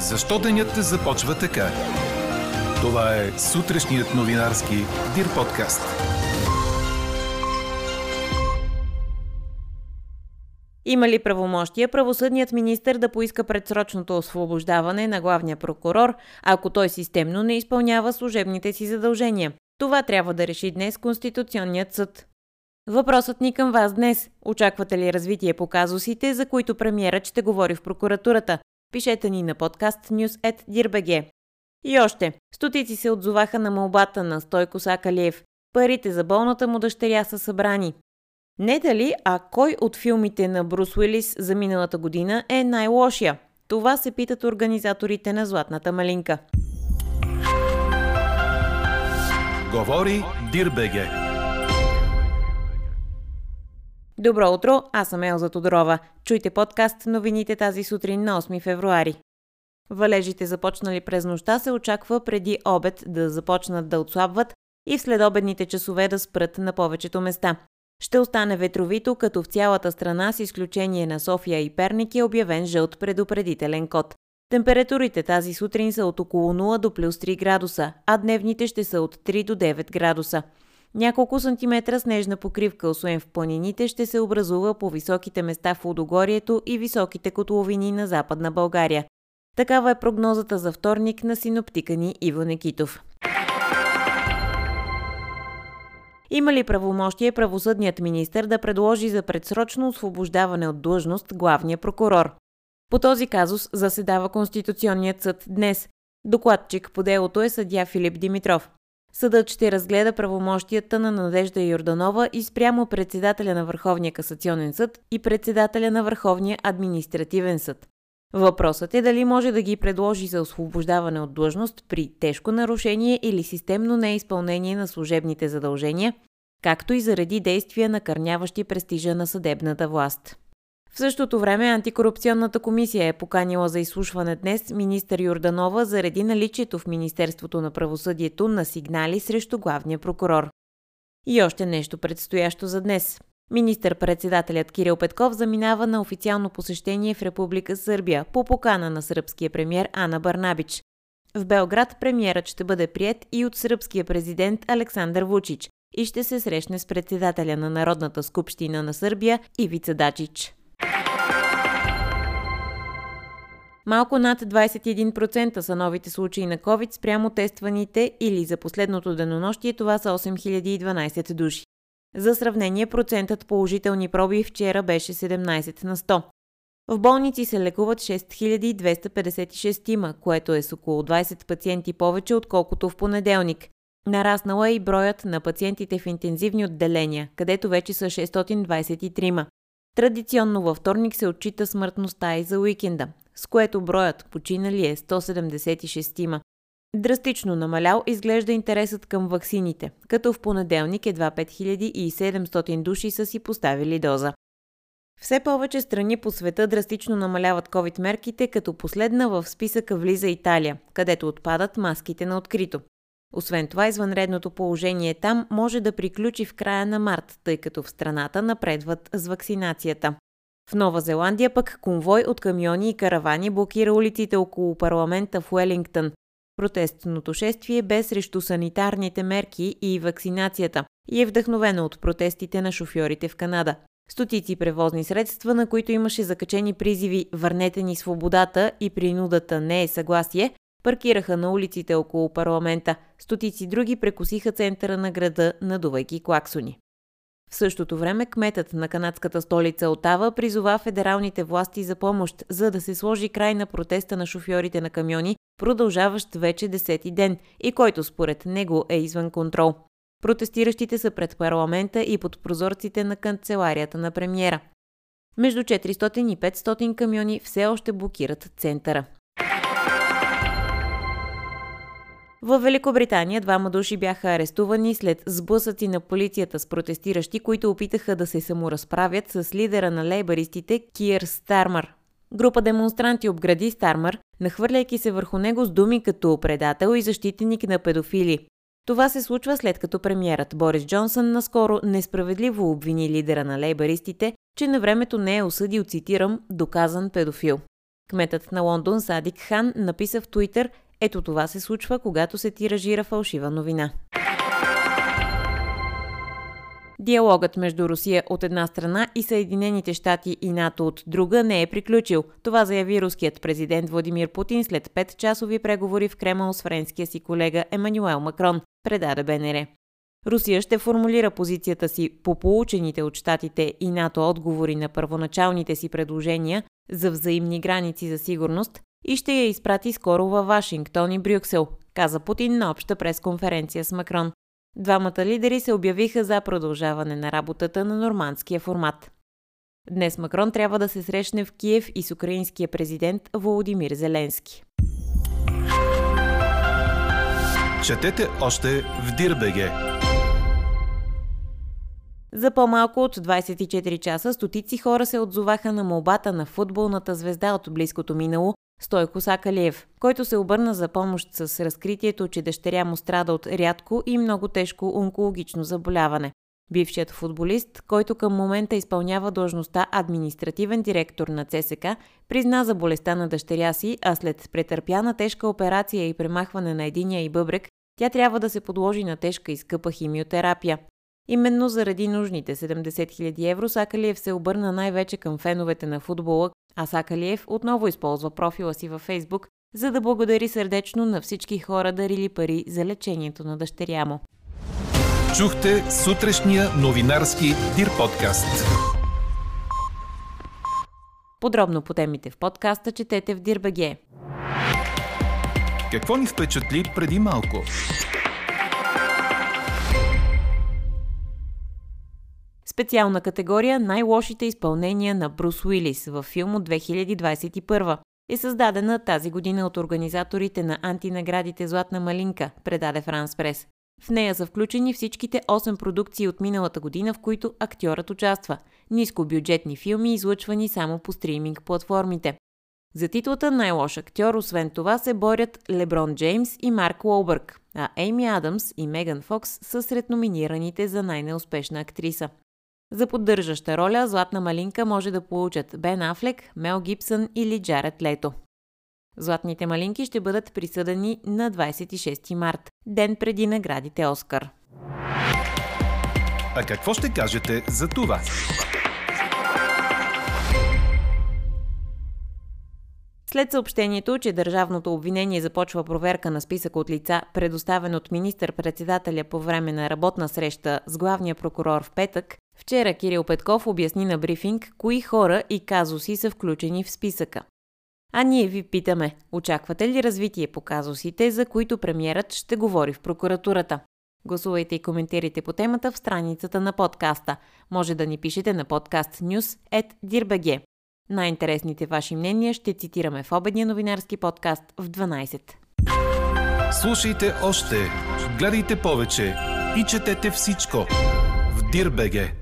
Защо денят започва така? Това е сутрешният новинарски Дир подкаст. Има ли правомощия правосъдният министр да поиска предсрочното освобождаване на главния прокурор, ако той системно не изпълнява служебните си задължения? Това трябва да реши днес Конституционният съд. Въпросът ни към вас днес. Очаквате ли развитие по казусите, за които премиерът ще говори в прокуратурата? Пишете ни на подкаст news.dirbg. И още. Стотици се отзоваха на молбата на Стойко Сакалиев. Парите за болната му дъщеря са събрани. Не дали, а кой от филмите на Брус Уилис за миналата година е най-лошия? Това се питат организаторите на Златната малинка. Говори Дирбеге. Добро утро, аз съм Елза Тодорова. Чуйте подкаст новините тази сутрин на 8 февруари. Валежите започнали през нощта се очаква преди обед да започнат да отслабват и в следобедните часове да спрат на повечето места. Ще остане ветровито, като в цялата страна с изключение на София и Перник е обявен жълт предупредителен код. Температурите тази сутрин са от около 0 до плюс 3 градуса, а дневните ще са от 3 до 9 градуса. Няколко сантиметра снежна покривка, освен в планините, ще се образува по високите места в Лудогорието и високите котловини на Западна България. Такава е прогнозата за вторник на синоптика ни Иво Некитов. Има ли правомощие правосъдният министр да предложи за предсрочно освобождаване от длъжност главния прокурор? По този казус заседава Конституционният съд днес. Докладчик по делото е съдя Филип Димитров. Съдът ще разгледа правомощията на Надежда Йорданова и спрямо председателя на Върховния касационен съд и председателя на Върховния административен съд. Въпросът е дали може да ги предложи за освобождаване от длъжност при тежко нарушение или системно неизпълнение на служебните задължения, както и заради действия накърняващи престижа на съдебната власт. В същото време антикорупционната комисия е поканила за изслушване днес министър Юрданова заради наличието в Министерството на правосъдието на сигнали срещу главния прокурор. И още нещо предстоящо за днес. Министър-председателят Кирил Петков заминава на официално посещение в Република Сърбия по покана на сръбския премьер Ана Барнабич. В Белград премьерът ще бъде прият и от сръбския президент Александър Вучич и ще се срещне с председателя на Народната скупщина на Сърбия Ивица Дачич. Малко над 21% са новите случаи на COVID спрямо тестваните или за последното денонощие това са 8012 души. За сравнение, процентът положителни проби вчера беше 17 на 100. В болници се лекуват 6256 тима, което е с около 20 пациенти повече, отколкото в понеделник. Нараснала е и броят на пациентите в интензивни отделения, където вече са 623. Традиционно във вторник се отчита смъртността и за уикенда, с което броят починали е 176. Драстично намалял изглежда интересът към ваксините, като в понеделник едва 5700 души са си поставили доза. Все повече страни по света драстично намаляват COVID мерките, като последна в списъка влиза Италия, където отпадат маските на открито. Освен това, извънредното положение там може да приключи в края на март, тъй като в страната напредват с вакцинацията. В Нова Зеландия пък конвой от камиони и каравани блокира улиците около парламента в Уелингтън. Протестното шествие бе срещу санитарните мерки и вакцинацията и е вдъхновено от протестите на шофьорите в Канада. Стотици превозни средства, на които имаше закачени призиви «Върнете ни свободата» и принудата не е съгласие, паркираха на улиците около парламента. Стотици други прекусиха центъра на града, надувайки клаксони. В същото време кметът на канадската столица Отава призова федералните власти за помощ, за да се сложи край на протеста на шофьорите на камиони, продължаващ вече десети ден и който според него е извън контрол. Протестиращите са пред парламента и под прозорците на канцеларията на премиера. Между 400 и 500 камиони все още блокират центъра. В Великобритания двама души бяха арестувани след сблъсъци на полицията с протестиращи, които опитаха да се саморазправят с лидера на лейбаристите Киер Стармър. Група демонстранти обгради Стармър, нахвърляйки се върху него с думи като предател и защитник на педофили. Това се случва след като премиерът Борис Джонсън наскоро несправедливо обвини лидера на лейбаристите, че на времето не е осъдил, цитирам, доказан педофил. Кметът на Лондон Садик Хан написа в Твитър ето това се случва, когато се тиражира фалшива новина. Диалогът между Русия от една страна и Съединените щати и НАТО от друга не е приключил. Това заяви руският президент Владимир Путин след 5-часови преговори в Кремъл с френския си колега Емануел Макрон, предаде БНР. Русия ще формулира позицията си по получените от щатите и НАТО отговори на първоначалните си предложения за взаимни граници за сигурност и ще я изпрати скоро във Вашингтон и Брюксел, каза Путин на обща пресконференция с Макрон. Двамата лидери се обявиха за продължаване на работата на нормандския формат. Днес Макрон трябва да се срещне в Киев и с украинския президент Володимир Зеленски. Четете още в Дирбеге. За по-малко от 24 часа стотици хора се отзоваха на молбата на футболната звезда от близкото минало Стойко Сакалиев, който се обърна за помощ с разкритието, че дъщеря му страда от рядко и много тежко онкологично заболяване. Бившият футболист, който към момента изпълнява длъжността административен директор на ЦСК, призна за болестта на дъщеря си, а след претърпяна тежка операция и премахване на единия и бъбрек, тя трябва да се подложи на тежка и скъпа химиотерапия. Именно заради нужните 70 000 евро Сакалиев се обърна най-вече към феновете на футбола, а Сакалиев отново използва профила си във Фейсбук, за да благодари сърдечно на всички хора дарили пари за лечението на дъщеря му. Чухте сутрешния новинарски Дир подкаст. Подробно по темите в подкаста четете в Дирбеге. Какво ни впечатли преди малко? Специална категория най-лошите изпълнения на Брус Уилис във филм от 2021 е създадена тази година от организаторите на антинаградите Златна малинка, предаде Франс Прес. В нея са включени всичките 8 продукции от миналата година, в които актьорът участва. Нискобюджетни филми, излъчвани само по стриминг платформите. За титлата най-лош актьор, освен това, се борят Леброн Джеймс и Марк Уолбърг, а Ейми Адамс и Меган Фокс са сред номинираните за най-неуспешна актриса. За поддържаща роля Златна малинка може да получат Бен Афлек, Мел Гибсън или Джаред Лето. Златните малинки ще бъдат присъдени на 26 март, ден преди наградите Оскар. А какво ще кажете за това? След съобщението, че държавното обвинение започва проверка на списък от лица, предоставен от министър-председателя по време на работна среща с главния прокурор в петък, вчера Кирил Петков обясни на брифинг кои хора и казуси са включени в списъка. А ние ви питаме, очаквате ли развитие по казусите, за които премиерът ще говори в прокуратурата? Гласувайте и коментирайте по темата в страницата на подкаста. Може да ни пишете на подкаст News at Dirbg. Най-интересните ваши мнения ще цитираме в обедния новинарски подкаст в 12. Слушайте още, гледайте повече и четете всичко в Дирбеге.